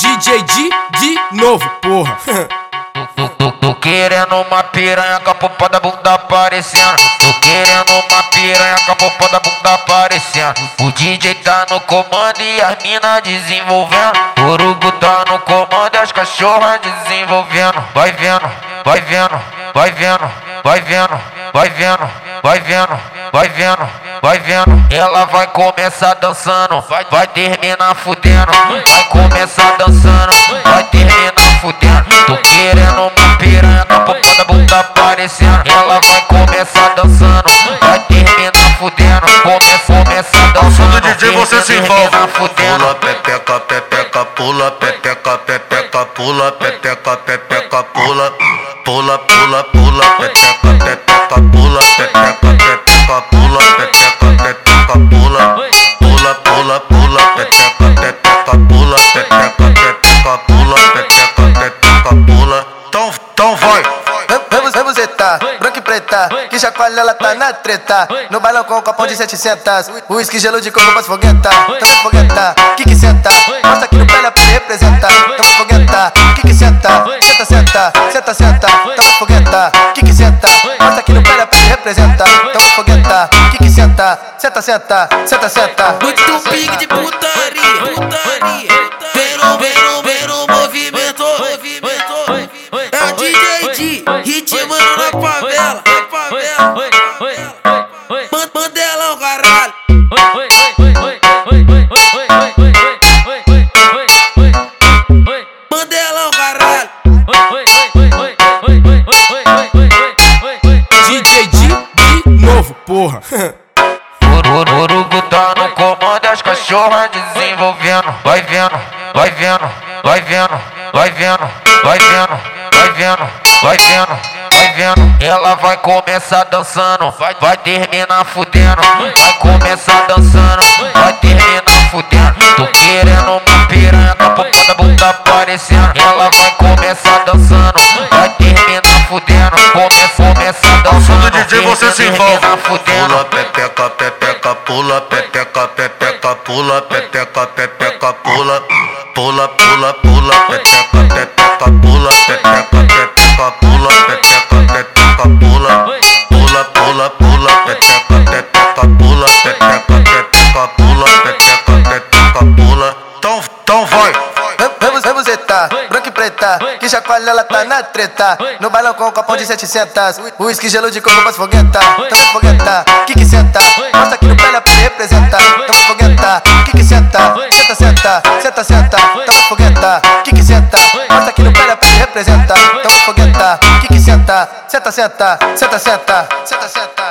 DJ de de novo, porra. Tô, querendo uma piranha com a da bunda aparecendo. Tô querendo uma piranha com a da bunda aparecendo. O DJ tá no comando e as mina desenvolvendo. O urubu tá no comando e as cachorras desenvolvendo. Vai vendo, vai vendo, vai vendo, vai vendo, vai vendo, vai vendo, vai vendo, vai vendo. Ela vai começar dançando, vai, terminar fudendo. Vai começar dançando, vai terminar fudendo. Tô querendo uma piranha com a popa da bunda aparecendo. Ela vai começar dançando, vai terminar fudendo. Começa, começa dançando. do DJ você se envolve. Pula, pepeca, pepeca, pula, pepeca, pepeca, pula, pepeca, pepeca, pula, pula, pula, pula, pepeca, pepeca, pula, pepeca, pepeca, pula, pepeca, pepeca, pula, pula, pula, pula, pepeca, pepeca, pula, pepeca, pepeca, pula, pepeca, pepeca, pula. Então, então vai. Vamos, vamos etar, branca e preta, que chacoalha ela tá na treta. No balão com o copão de 700, uísque, gelo de coco, pras fogueta. Tamo fogueta, senta, senta. Tamo fogueta, que que senta, mostra aqui no pé pra representar. Tamo fogueta, que que senta, senta, senta, senta, senta. Muito pique de putaria, putaria. Vero, vero, vero, movimento, movimento. É o DJ de ritmando na favela, na favela. DJ de novo, porra. Urubu tá no comando as cachorras desenvolvendo. Vai vendo, vai vendo, vai vendo, vai vendo, vai vendo, vai vendo, vai vendo, vai vendo. Ela vai começar dançando, vai, terminar fudendo. Vai começar dançando, vai terminar fudendo. Tô querendo uma piranha com a popa da bunda aparecendo. Você se envolve. Pula, pepeca, pepeca, pula, pepeca, pepeca, pula, pepeca, pepeca, pula, pula, pula, pula, pepeca, pepeca, pula, pepeca, pepeca, pula, pepeca, pepeca, pula, pula, pula, pula, pepeca, pepeca, pula, pepeca, pepeca, pula, pepeca, pepeca, pula. Então, então vai. Preta, que chacoalha ela tá na treta. No balão com o copão de 700, uísque, gelo de coco, pras fogueta. Tamo fogueta, que que senta, mostra aqui no pé pra representar. Tamo fogueta, que que senta, senta, senta, senta, senta. Tamo fogueta, que que senta, mostra aqui no pé pra representar. Tamo fogueta, que que senta, senta, senta, senta, senta, senta, senta.